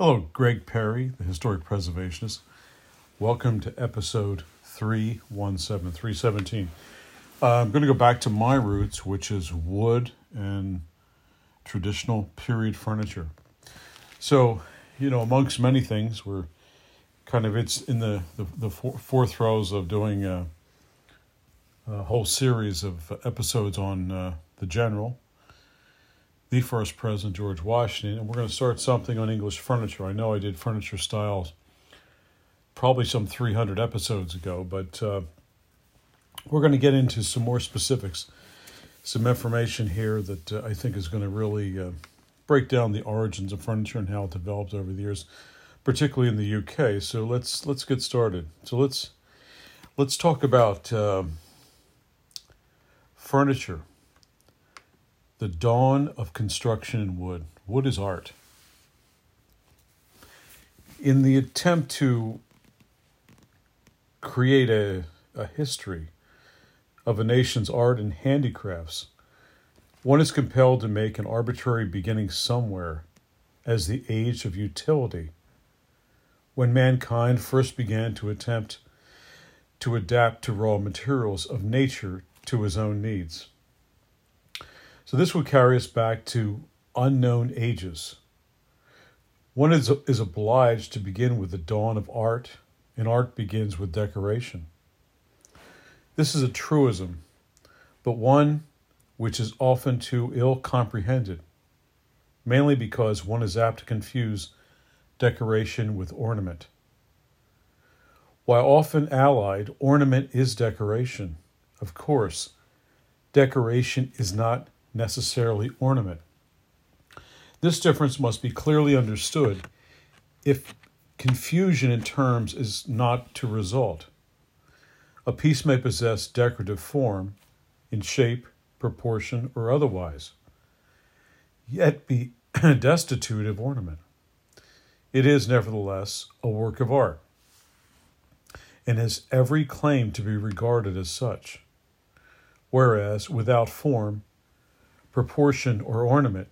Hello, Greg Perry, the historic preservationist. Welcome to episode 317, 317. Uh, I'm going to go back to my roots, which is wood and traditional period furniture. So, you know, amongst many things, we're kind of it's in the the, the fourth throes of doing a, a, whole series of episodes on uh, the general, the first president George Washington, and we're going to start something on English furniture. I know I did furniture styles probably some 300 episodes ago, but uh, we're going to get into some more specifics, some information here that uh, I think is going to really uh, break down the origins of furniture and how it developed over the years, particularly in the UK. So let's let's get started. So let's let's talk about uh, furniture. The dawn of construction in wood. Wood is art. In the attempt to create a, a history of a nation's art and handicrafts, one is compelled to make an arbitrary beginning somewhere as the age of utility, when mankind first began to attempt to adapt to raw materials of nature to his own needs. So, this would carry us back to unknown ages. One is, is obliged to begin with the dawn of art, and art begins with decoration. This is a truism, but one which is often too ill comprehended, mainly because one is apt to confuse decoration with ornament. While often allied, ornament is decoration. Of course, decoration is not necessarily ornament. This difference must be clearly understood if confusion in terms is not to result. A piece may possess decorative form in shape, proportion, or otherwise, yet be destitute of ornament. It is, nevertheless, a work of art, and has every claim to be regarded as such. Whereas, without form, proportion, or ornament,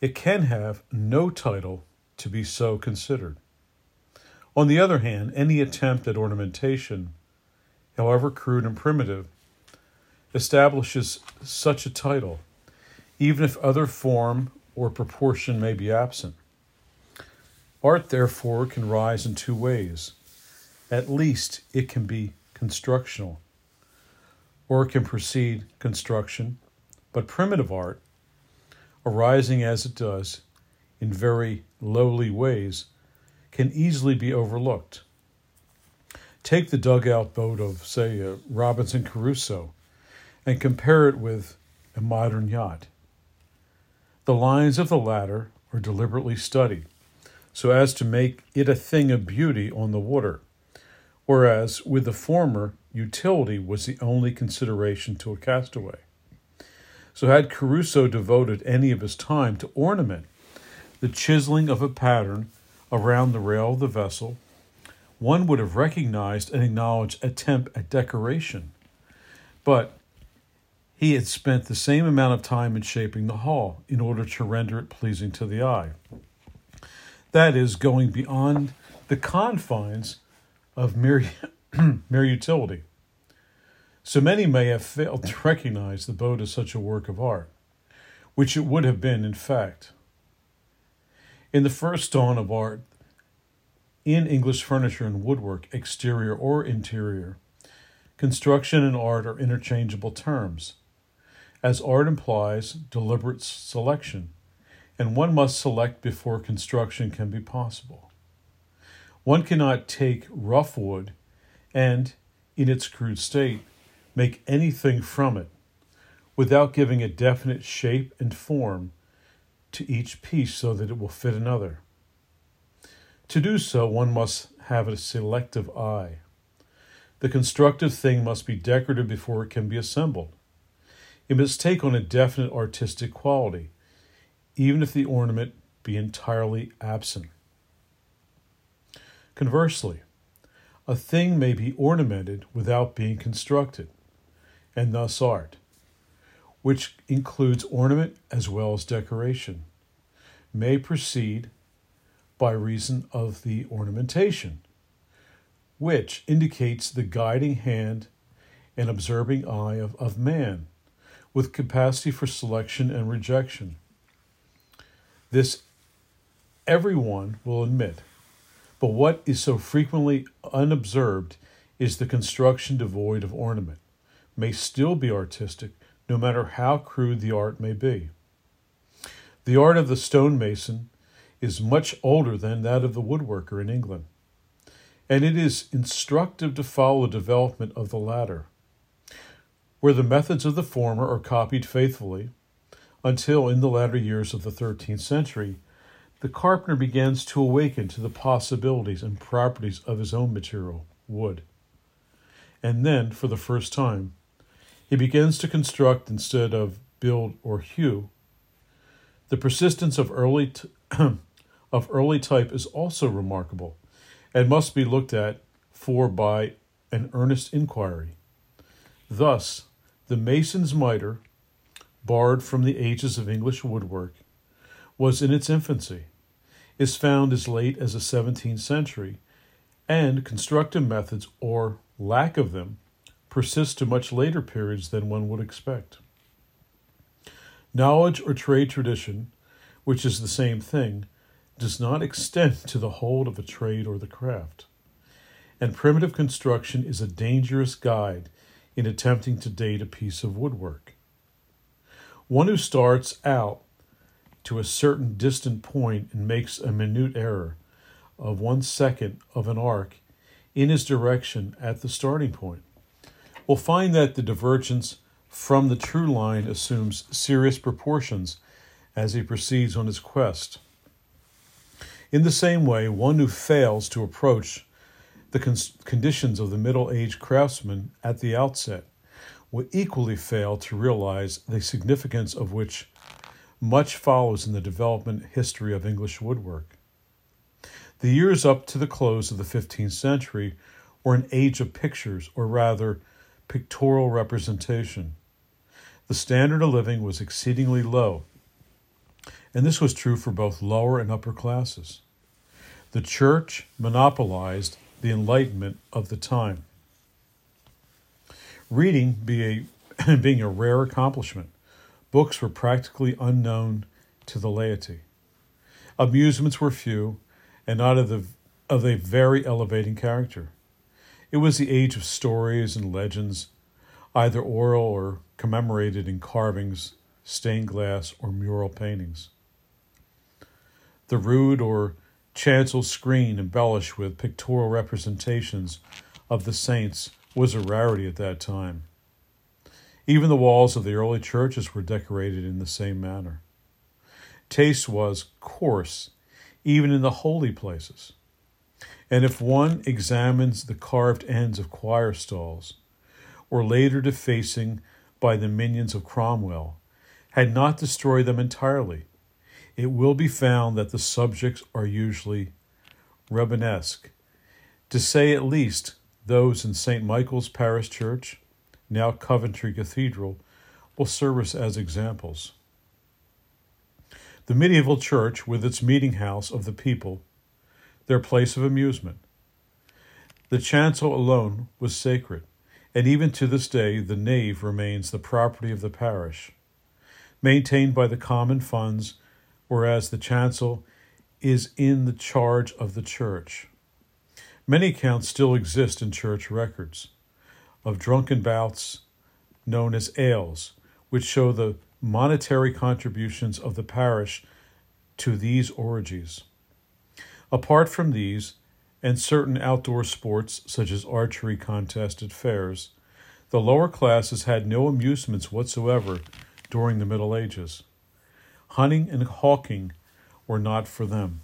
it can have no title to be so considered. On the other hand, any attempt at ornamentation, however crude and primitive, establishes such a title, even if other form or proportion may be absent. Art, therefore, can rise in two ways. At least it can be constructional, or it can precede construction, but primitive art, arising as it does in very lowly ways, can easily be overlooked. Take the dugout boat of, say, uh, Robinson Crusoe and compare it with a modern yacht. The lines of the latter are deliberately studied so as to make it a thing of beauty on the water, whereas with the former, utility was the only consideration to a castaway. So, had Crusoe devoted any of his time to ornament the chiseling of a pattern around the rail of the vessel, one would have recognized and acknowledged attempt at decoration. But he had spent the same amount of time in shaping the hull in order to render it pleasing to the eye. That is, going beyond the confines of mere, mere utility. So many may have failed to recognize the boat as such a work of art, which it would have been, in fact. In the first dawn of art, in English furniture and woodwork, exterior or interior, construction and art are interchangeable terms as art implies deliberate selection, and one must select before construction can be possible. One cannot take rough wood and, in its crude state, make anything from it without giving a definite shape and form to each piece so that it will fit another. To do so, one must have a selective eye. The constructive thing must be decorative before it can be assembled. It must take on a definite artistic quality, even if the ornament be entirely absent. Conversely, a thing may be ornamented without being constructed, and thus art, which includes ornament as well as decoration, may proceed by reason of the ornamentation, which indicates the guiding hand and observing eye of, of man, with capacity for selection and rejection. This everyone will admit. But what is so frequently unobserved is the construction devoid of ornament, may still be artistic, no matter how crude the art may be. The art of the stonemason is much older than that of the woodworker in England, and it is instructive to follow the development of the latter, where the methods of the former are copied faithfully until in the latter years of the 13th century the carpenter begins to awaken to the possibilities and properties of his own material, wood. And then, for the first time, he begins to construct instead of build or hew. The persistence of early, t- of early type is also remarkable and must be looked at for by an earnest inquiry. Thus, the mason's mitre, borrowed from the ages of English woodwork, was in its infancy, is found as late as the 17th century, and constructive methods, or lack of them, persist to much later periods than one would expect. Knowledge or trade tradition, which is the same thing, does not extend to the hold of a trade or the craft. And primitive construction is a dangerous guide in attempting to date a piece of woodwork. One who starts out to a certain distant point and makes a minute error of one second of an arc in his direction at the starting point. We'll find that the divergence from the true line assumes serious proportions as he proceeds on his quest. In the same way, one who fails to approach the con- conditions of the middle aged craftsman at the outset will equally fail to realize the significance of which much follows in the development history of English woodwork. The years up to the close of the 15th century were an age of pictures, or rather, pictorial representation. The standard of living was exceedingly low, and this was true for both lower and upper classes. The church monopolized the enlightenment of the time. Reading being a, being a rare accomplishment, Books were practically unknown to the laity. Amusements were few and not of, the, of a very elevating character. It was the age of stories and legends, either oral or commemorated in carvings, stained glass, or mural paintings. The rood or chancel screen embellished with pictorial representations of the saints was a rarity at that time. Even the walls of the early churches were decorated in the same manner. Taste was coarse, even in the holy places. And if one examines the carved ends of choir stalls, or later defacing by the minions of Cromwell, had not destroyed them entirely, it will be found that the subjects are usually Romanesque, to say at least those in St. Michael's Parish Church, now Coventry Cathedral, will serve us as examples. The medieval church, with its meeting house of the people, their place of amusement. The chancel alone was sacred, and even to this day the nave remains the property of the parish, maintained by the common funds, whereas the chancel is in the charge of the church. Many accounts still exist in church records of drunken bouts known as ales, which show the monetary contributions of the parish to these orgies. Apart from these, and certain outdoor sports such as archery contests at fairs, the lower classes had no amusements whatsoever during the Middle Ages. Hunting and hawking were not for them.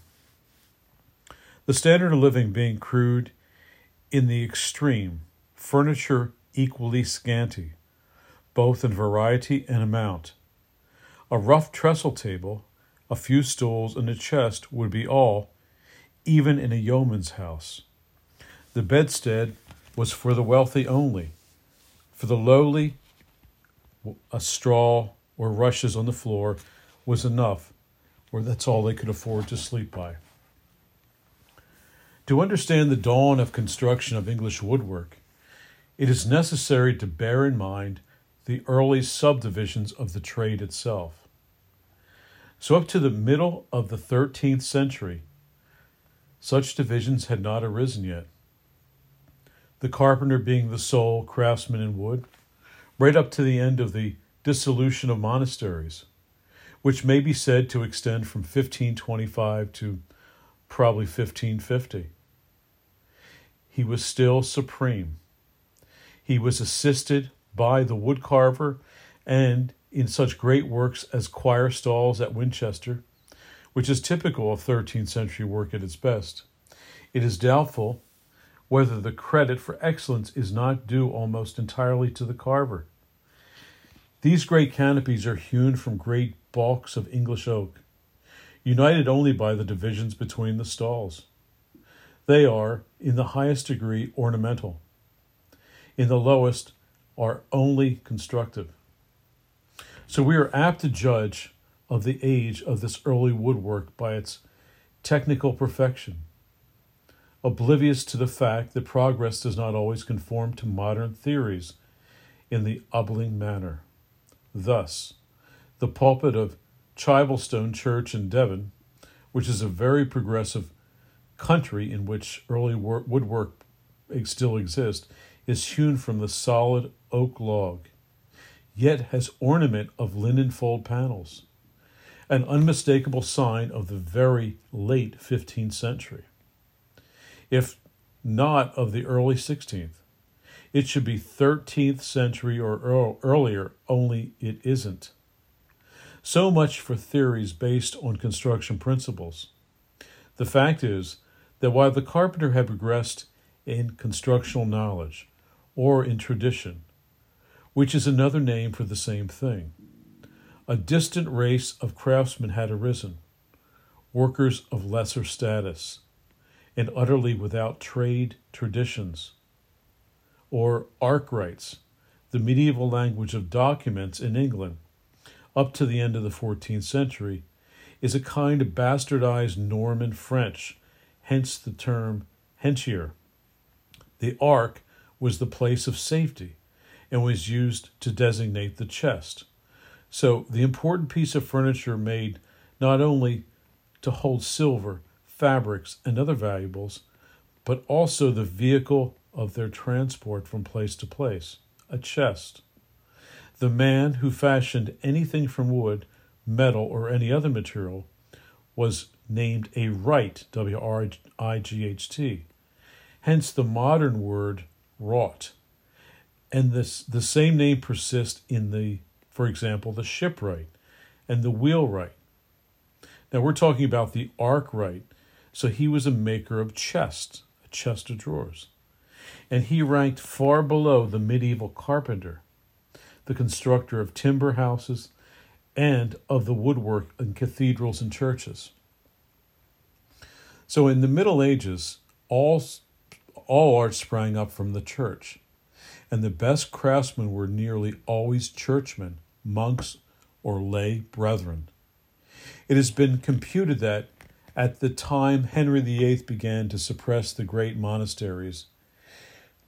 The standard of living being crude in the extreme, furniture equally scanty, both in variety and amount. A rough trestle table, a few stools, and a chest would be all, even in a yeoman's house. The bedstead was for the wealthy only. For the lowly, a straw or rushes on the floor was enough, or that's all they could afford to sleep by. To understand the dawn of construction of English woodwork, it is necessary to bear in mind the early subdivisions of the trade itself. So, up to the middle of the 13th century, such divisions had not arisen yet. The carpenter being the sole craftsman in wood, right up to the end of the dissolution of monasteries, which may be said to extend from 1525 to probably 1550. He was still supreme. He was assisted by the woodcarver and in such great works as choir stalls at Winchester, which is typical of 13th century work at its best. It is doubtful whether the credit for excellence is not due almost entirely to the carver. These great canopies are hewn from great balks of English oak, united only by the divisions between the stalls. They are, in the highest degree, ornamental. In the lowest, are only constructive. So we are apt to judge of the age of this early woodwork by its technical perfection, oblivious to the fact that progress does not always conform to modern theories in the Ubbling manner. Thus, the pulpit of Chivelstone Church in Devon, which is a very progressive country in which early woodwork still exists, is hewn from the solid oak log, yet has ornament of linen fold panels, an unmistakable sign of the very late 15th century. If not of the early 16th, it should be 13th century or earlier, only it isn't. So much for theories based on construction principles. The fact is that while the carpenter had progressed in constructional knowledge or in tradition, which is another name for the same thing, a distant race of craftsmen had arisen, workers of lesser status, and utterly without trade traditions. Or arkwrights, the medieval language of documents in England, up to the end of the 14th century, is a kind of bastardized Norman French hence the term hentier. The ark was the place of safety and was used to designate the chest. So, the important piece of furniture made not only to hold silver, fabrics, and other valuables, but also the vehicle of their transport from place to place a chest. The man who fashioned anything from wood, metal, or any other material was named a wright, W R I G H T. Hence the modern word wrought. And this the same name persists in the, for example, the shipwright and the wheelwright. Now we're talking about the arkwright. So he was a maker of chests, a chest of drawers. And he ranked far below the medieval carpenter, the constructor of timber houses, and of the woodwork in cathedrals and churches. So in the Middle Ages, all, all art sprang up from the church, and the best craftsmen were nearly always churchmen, monks, or lay brethren. It has been computed that at the time Henry VIII began to suppress the great monasteries,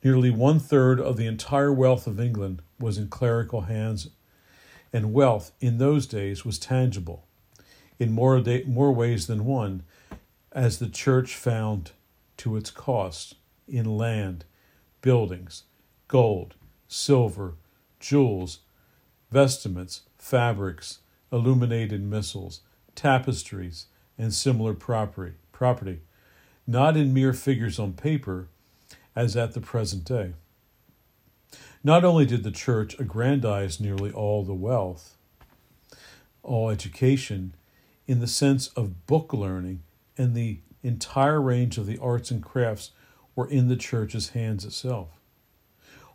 nearly one third of the entire wealth of England was in clerical hands, and wealth in those days was tangible in more, day, more ways than one, as the church found to its cost in land, buildings, gold, silver, jewels, vestments, fabrics, illuminated missals, tapestries, and similar property, property, not in mere figures on paper, as at the present day. Not only did the church aggrandize nearly all the wealth, all education, in the sense of book learning and the entire range of the arts and crafts were in the church's hands itself.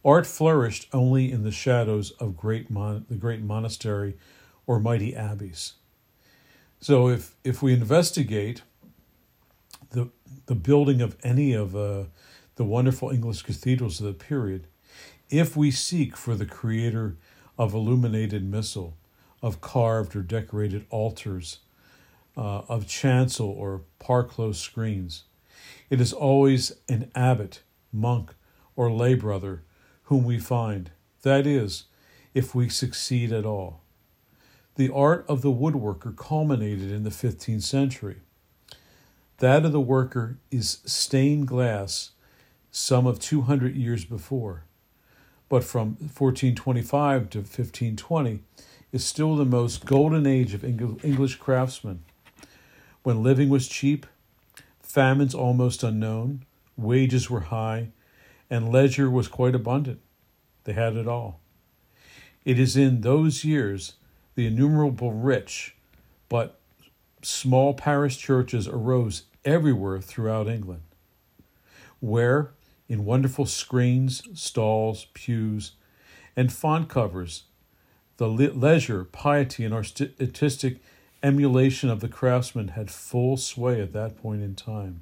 Art flourished only in the shadows of great mon- the great monastery or mighty abbeys. So if if we investigate the the building of any of uh, the wonderful English cathedrals of the period, if we seek for the creator of illuminated missal, of carved or decorated altars, uh, of chancel or parclose screens. It is always an abbot, monk, or lay brother whom we find, that is, if we succeed at all. The art of the woodworker culminated in the 15th century. That of the worker is stained glass some of 200 years before, but from 1425 to 1520 is still the most golden age of English craftsmen. When living was cheap, famines almost unknown, wages were high, and leisure was quite abundant. They had it all. It is in those years the innumerable rich but small parish churches arose everywhere throughout England, where, in wonderful screens, stalls, pews, and font covers, the leisure, piety, and artistic emulation of the craftsman had full sway at that point in time.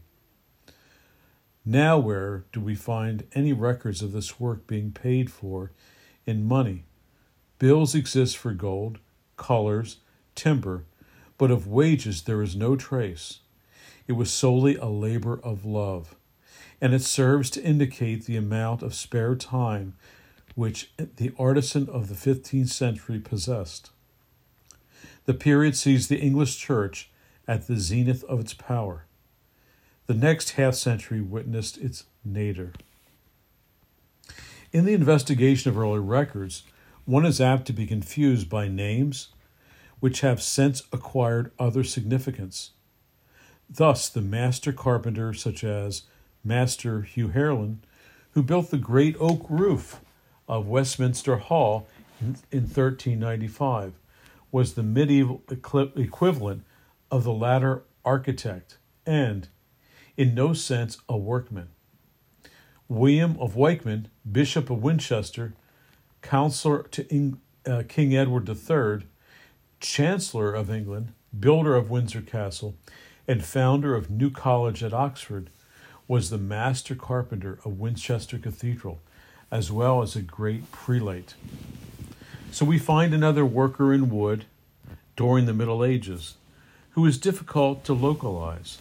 Now, where do we find any records of this work being paid for in money? Bills exist for gold, colors, timber, but of wages there is no trace. It was solely a labor of love, and it serves to indicate the amount of spare time which the artisan of the 15th century possessed. The period sees the English church at the zenith of its power. The next half century witnessed its nadir. In the investigation of early records, one is apt to be confused by names which have since acquired other significance. Thus, the master carpenter, such as Master Hugh Herland, who built the great oak roof of Westminster Hall in, in 1395, was the medieval equivalent of the latter architect and, in no sense, a workman. William of Wykeham, Bishop of Winchester, counselor to uh, King Edward III, Chancellor of England, builder of Windsor Castle, and founder of New College at Oxford, was the master carpenter of Winchester Cathedral, as well as a great prelate. So we find another worker in wood during the Middle Ages who is difficult to localize.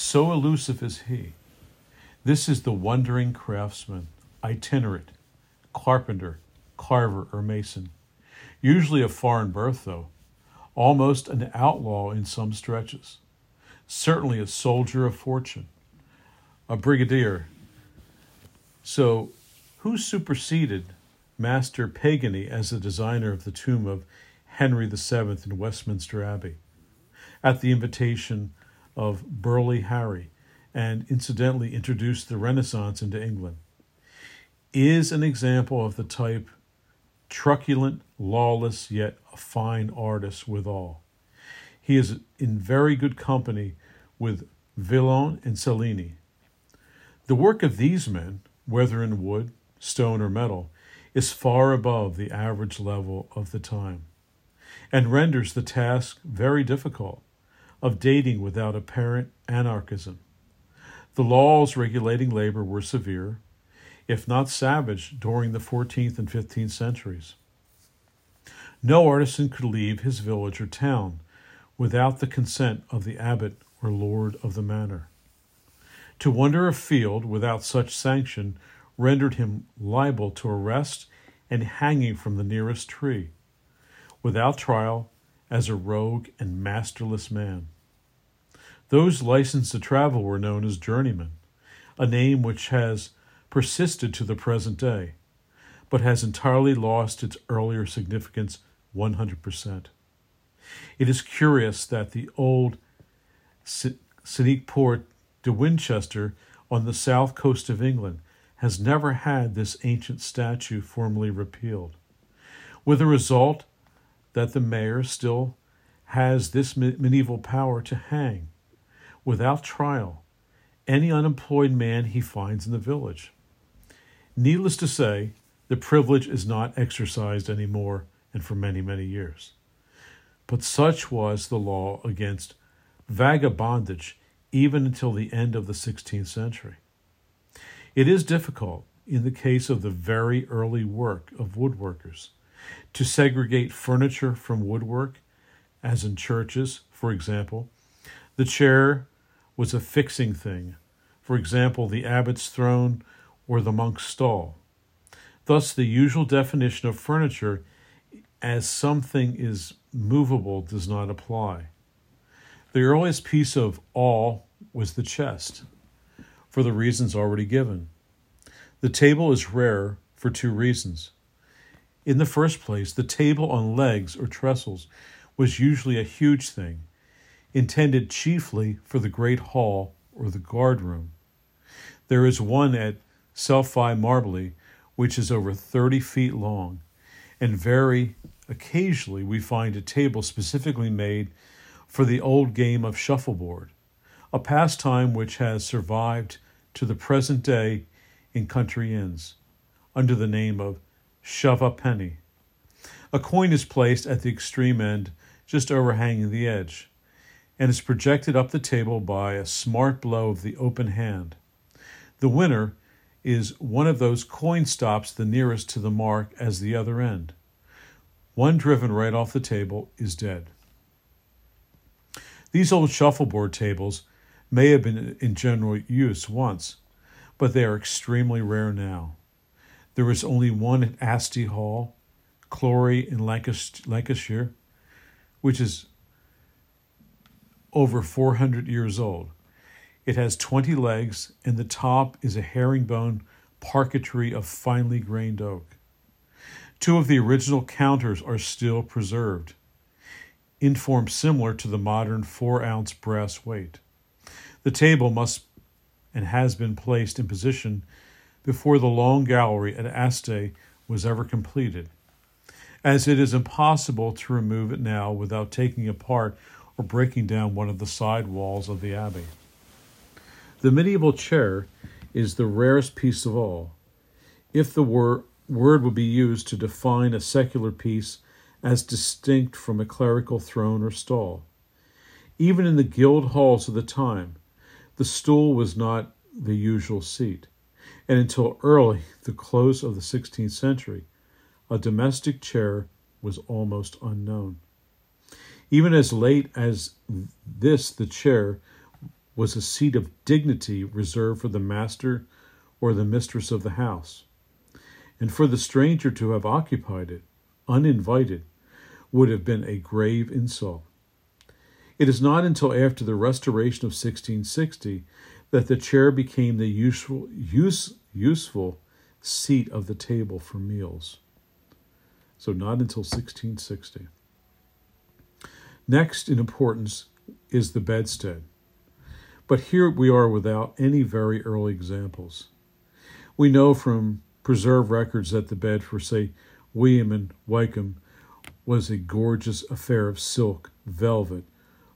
So elusive is he. This is the wandering craftsman, itinerant, carpenter, carver, or mason. Usually of foreign birth, though, almost an outlaw in some stretches. Certainly a soldier of fortune, a brigadier. So, who superseded Master Pagany as the designer of the tomb of Henry VII in Westminster Abbey at the invitation of Burghley Harry and incidentally introduced the Renaissance into England, is an example of the type truculent, lawless, yet a fine artist withal. He is in very good company with Villon and Cellini. The work of these men, whether in wood, stone, or metal, is far above the average level of the time, and renders the task very difficult of dating without apparent anarchism. The laws regulating labor were severe, if not savage, during the 14th and 15th centuries. No artisan could leave his village or town without the consent of the abbot or lord of the manor. To wander afield without such sanction rendered him liable to arrest and hanging from the nearest tree, without trial, as a rogue and masterless man. Those licensed to travel were known as journeymen, a name which has persisted to the present day, but has entirely lost its earlier significance 100%. It is curious that the old Cinque Port de Winchelsea on the south coast of England has never had this ancient statue formally repealed, with the result that the mayor still has this medieval power to hang, without trial, any unemployed man he finds in the village. Needless to say, the privilege is not exercised anymore and for many, many years. But such was the law against vagabondage even until the end of the 16th century. It is difficult, in the case of the very early work of woodworkers, to segregate furniture from woodwork, as in churches, for example. The chair was a fixing thing, for example, the abbot's throne or the monk's stall. Thus, the usual definition of furniture as something is movable does not apply. The earliest piece of all was the chest, for the reasons already given. The table is rare for two reasons. In the first place, the table on legs or trestles was usually a huge thing, intended chiefly for the great hall or the guard room. There is one at Selphi Marbly, which is over 30 feet long, and very occasionally we find a table specifically made for the old game of shuffleboard, a pastime which has survived to the present day in country inns under the name of shove a penny. A coin is placed at the extreme end, just overhanging the edge, and is projected up the table by a smart blow of the open hand. The winner is one of those coin stops the nearest to the mark as the other end. One driven right off the table is dead. These old shuffleboard tables may have been in general use once, but they are extremely rare now. There is only one at Astley Hall, Chorley in Lancashire, which is over 400 years old. It has 20 legs, and the top is a herringbone parquetry of finely grained oak. Two of the original counters are still preserved, in form similar to the modern four ounce brass weight. The table must and has been placed in position before the long gallery at Astley was ever completed, as it is impossible to remove it now without taking apart or breaking down one of the side walls of the abbey. The medieval chair is the rarest piece of all. If the wor- word would be used to define a secular piece as distinct from a clerical throne or stall. Even in the guild halls of the time, the stool was not the usual seat, and until early the close of the 16th century, a domestic chair was almost unknown. Even as late as this, the chair was a seat of dignity reserved for the master or the mistress of the house. And for the stranger to have occupied it, uninvited, would have been a grave insult. It is not until after the restoration of 1660 that the chair became the useful, use, useful seat of the table for meals. So, not until 1660. Next in importance is the bedstead. But here we are without any very early examples. We know from preserved records that the bed for, say, William and Wykeham was a gorgeous affair of silk, velvet,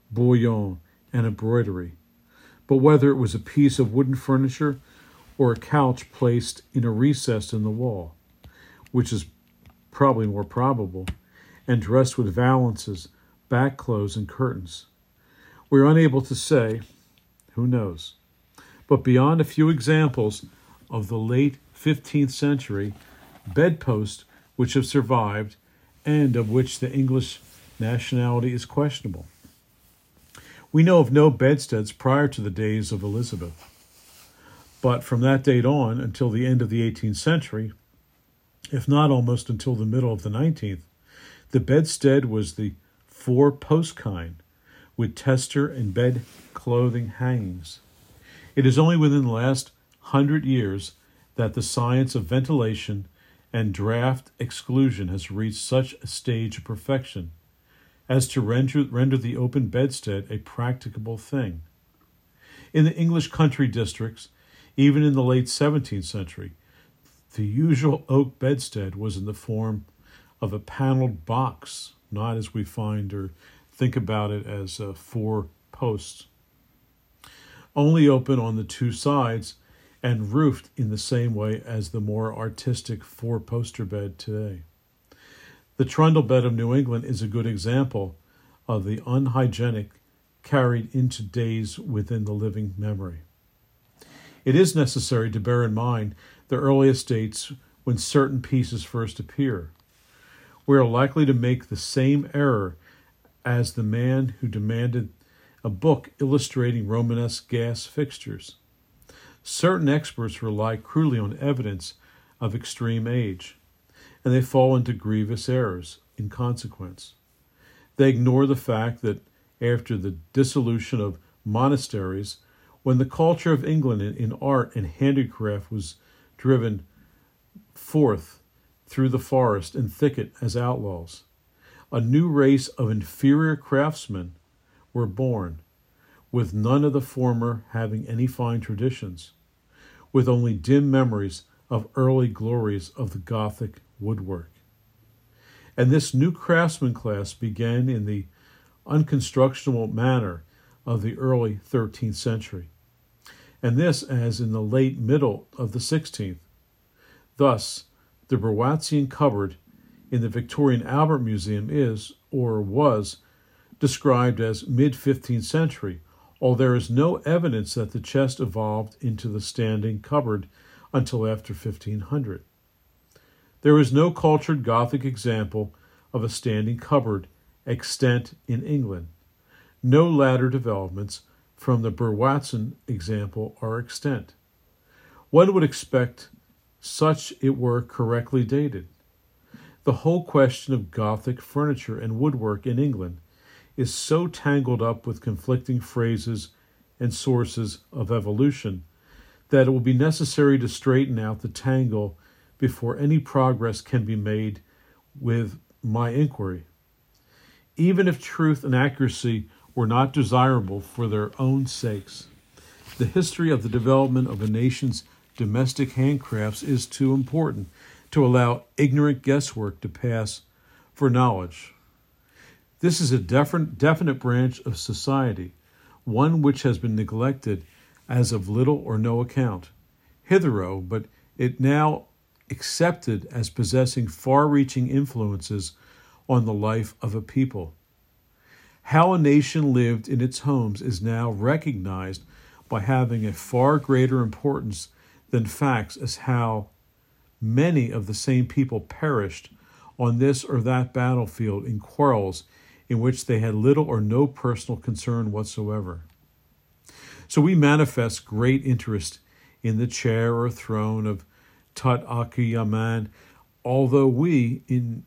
bullion, and embroidery. But whether it was a piece of wooden furniture or a couch placed in a recess in the wall, which is probably more probable, and dressed with valances, back clothes, and curtains, we're unable to say, who knows? But beyond a few examples of the late 15th century bedposts which have survived and of which the English nationality is questionable. We know of no bedsteads prior to the days of Elizabeth. But from that date on until the end of the 18th century, if not almost until the middle of the 19th, the bedstead was the four post kind, with tester and bed clothing hangings. It is only within the last hundred years that the science of ventilation and draft exclusion has reached such a stage of perfection as to render, render the open bedstead a practicable thing. In the English country districts, even in the late 17th century, the usual oak bedstead was in the form of a paneled box, not as we find or think about it as uh, four posts, only open on the two sides and roofed in the same way as the more artistic four poster bed today. The trundle bed of New England is a good example of the unhygienic carried into days within the living memory. It is necessary to bear in mind the earliest dates when certain pieces first appear. We are likely to make the same error as the man who demanded a book illustrating Romanesque gas fixtures. Certain experts rely crudely on evidence of extreme age, and they fall into grievous errors in consequence. They ignore the fact that after the dissolution of monasteries, when the culture of England in art and handicraft was driven forth through the forest and thicket as outlaws, a new race of inferior craftsmen were born, with none of the former having any fine traditions, with only dim memories of early glories of the Gothic woodwork. And this new craftsman class began in the unconstructional manner of the early 13th century, and this as in the late middle of the 16th. Thus, the Berwatzian cupboard in the Victorian Albert Museum is, or was, described as mid 15th century, although there is no evidence that the chest evolved into the standing cupboard until after 1500. There is no cultured Gothic example of a standing cupboard extant in England. No latter developments from the Berwatzen example are extant. One would expect such it were correctly dated. The whole question of Gothic furniture and woodwork in England is so tangled up with conflicting phrases and sources of evolution that it will be necessary to straighten out the tangle before any progress can be made with my inquiry. Even if truth and accuracy were not desirable for their own sakes, the history of the development of a nation's domestic handcrafts is too important to allow ignorant guesswork to pass for knowledge. This is a definite, branch of society, one which has been neglected as of little or no account hitherto, but it now accepted as possessing far reaching influences on the life of a people. How a nation lived in its homes is now recognized by having a far greater importance than facts as how many of the same people perished on this or that battlefield in quarrels in which they had little or no personal concern whatsoever. So we manifest great interest in the chair or throne of Tut Akhi Yaman, although we, in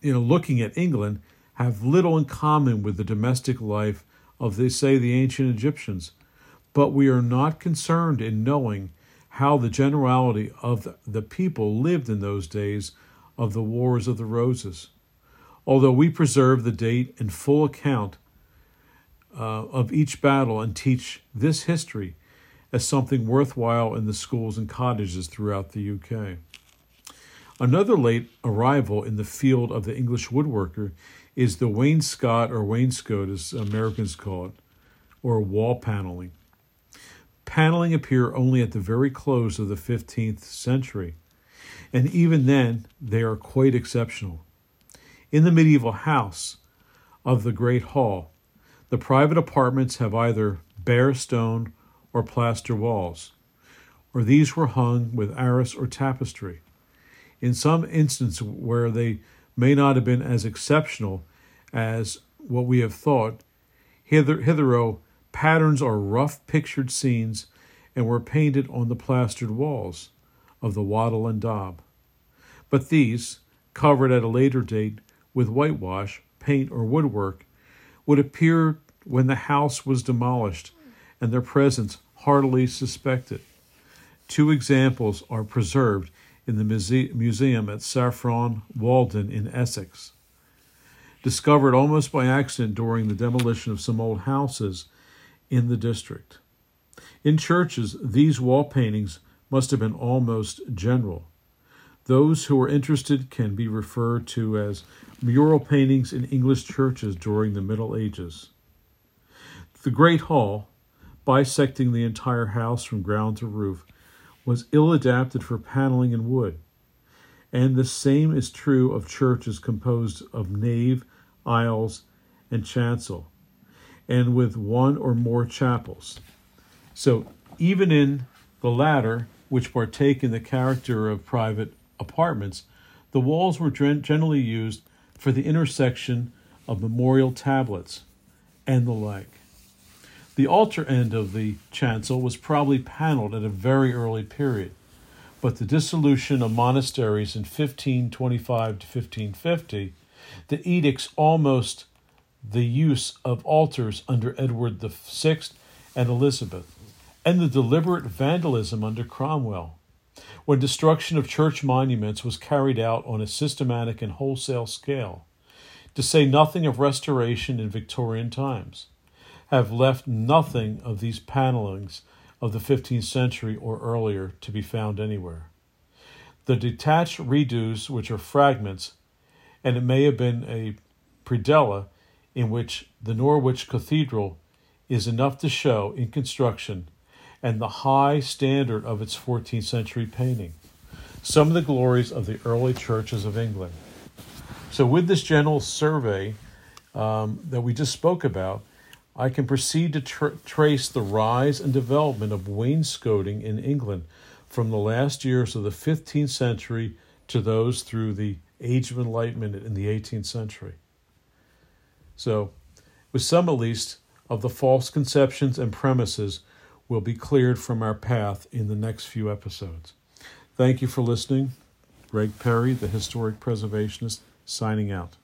you know, looking at England, have little in common with the domestic life of, they say, the ancient Egyptians. But we are not concerned in knowing how the generality of the people lived in those days of the Wars of the Roses. Although we preserve the date and full account uh, of each battle and teach this history as something worthwhile in the schools and cottages throughout the UK. Another late arrival in the field of the English woodworker is the wainscot or wainscot, as Americans call it, or wall paneling. Paneling appear only at the very close of the 15th century, and even then they are quite exceptional. In the medieval house of the Great Hall, the private apartments have either bare stone or plaster walls, or these were hung with arras or tapestry. In some instances where they may not have been as exceptional as what we have thought, hither, hitherto patterns or rough pictured scenes and were painted on the plastered walls of the wattle and daub. But these, covered at a later date with whitewash, paint, or woodwork, would appear when the house was demolished and their presence heartily suspected. Two examples are preserved in the muse- museum at Saffron Walden in Essex. Discovered almost by accident during the demolition of some old houses in the district. In churches, these wall paintings must have been almost general. Those who are interested can be referred to as mural paintings in English churches during the Middle Ages. The Great Hall, bisecting the entire house from ground to roof, was ill adapted for paneling in wood. And the same is true of churches composed of nave, aisles, and chancel, and with one or more chapels. So, even in the latter, which partake in the character of private apartments, the walls were generally used for the intersection of memorial tablets and the like. The altar end of the chancel was probably paneled at a very early period, but the dissolution of monasteries in 1525 to 1550, the edicts almost the use of altars under Edward VI and Elizabeth, and the deliberate vandalism under Cromwell, when destruction of church monuments was carried out on a systematic and wholesale scale, to say nothing of restoration in Victorian times, have left nothing of these panelings of the 15th century or earlier to be found anywhere. The detached reredos, which are fragments, and it may have been a predella in which the Norwich Cathedral is enough to show in construction and the high standard of its 14th century painting. Some of the glories of the early churches of England. So, with this general survey um, that we just spoke about, I can proceed to tr- trace the rise and development of wainscoting in England from the last years of the 15th century to those through the Age of Enlightenment in the 18th century. So, with some at least of the false conceptions and premises will be cleared from our path in the next few episodes. Thank you for listening. Greg Perry, the historic preservationist, signing out.